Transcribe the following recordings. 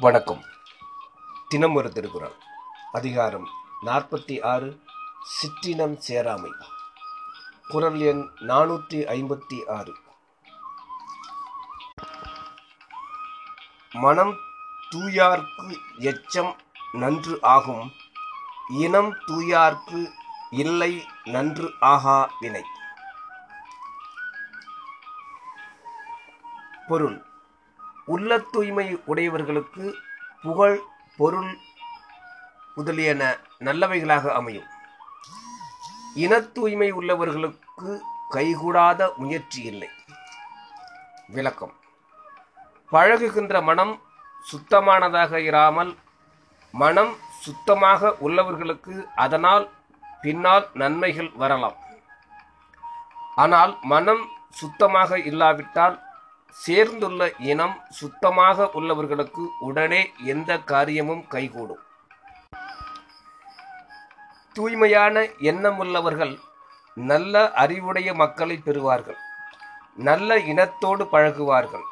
வணக்கம். தினம் ஒரு திருக்குறள். அதிகாரம் நாற்பத்தி ஆறு சிற்றினம் சேராமை. குரல் எண் நானூற்றி ஐம்பத்தி ஆறு. மனம் தூயார்க்கு எச்சம் நன்று ஆகும் இனம் தூயார்க்கு இல்லை நன்று ஆகா வினை. பொருள். உள்ள தூய்மை உடையவர்களுக்கு புகழ் பொருள் முதலியன நல்லவைகளாக அமையும். இன தூய்மை உள்ளவர்களுக்கு கைகூடாத முயற்சி இல்லை. விளக்கம். பழகுகின்ற மனம் சுத்தமானதாக இராமல் மனம் சுத்தமாக உள்ளவர்களுக்கு அதனால் பின்னால் நன்மைகள் வரலாம். ஆனால் மனம் சுத்தமாக இல்லாவிட்டால் சேர்ந்துள்ள இனம் சுத்தமாக உள்ளவர்களுக்கு உடனே எந்த காரியமும் கைகூடும். தூய்மையான எண்ணமுள்ளவர்கள் நல்ல அறிவுடைய மக்களை பெறுவார்கள். நல்ல இனத்தோடு பழகுவார்கள்.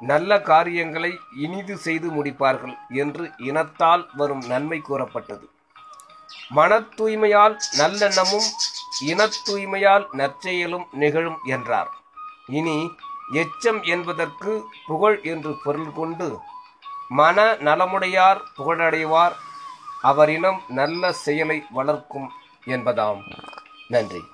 நல்ல காரியங்களை இனிது செய்து முடிப்பார்கள் என்று இனத்தால் வரும் நன்மை கூறப்பட்டது. மன தூய்மையால் நல்லெண்ணமும் இன தூய்மையால் நற்செயலும் நிகழும் என்றார். இனி எச்சம் என்பதற்கு புகழ் என்று பொருள் கொண்டு மன நலமுடையார் புகழடைவார் அவரினம் நல்ல செயலை வளர்க்கும் என்பதாம். நன்றி.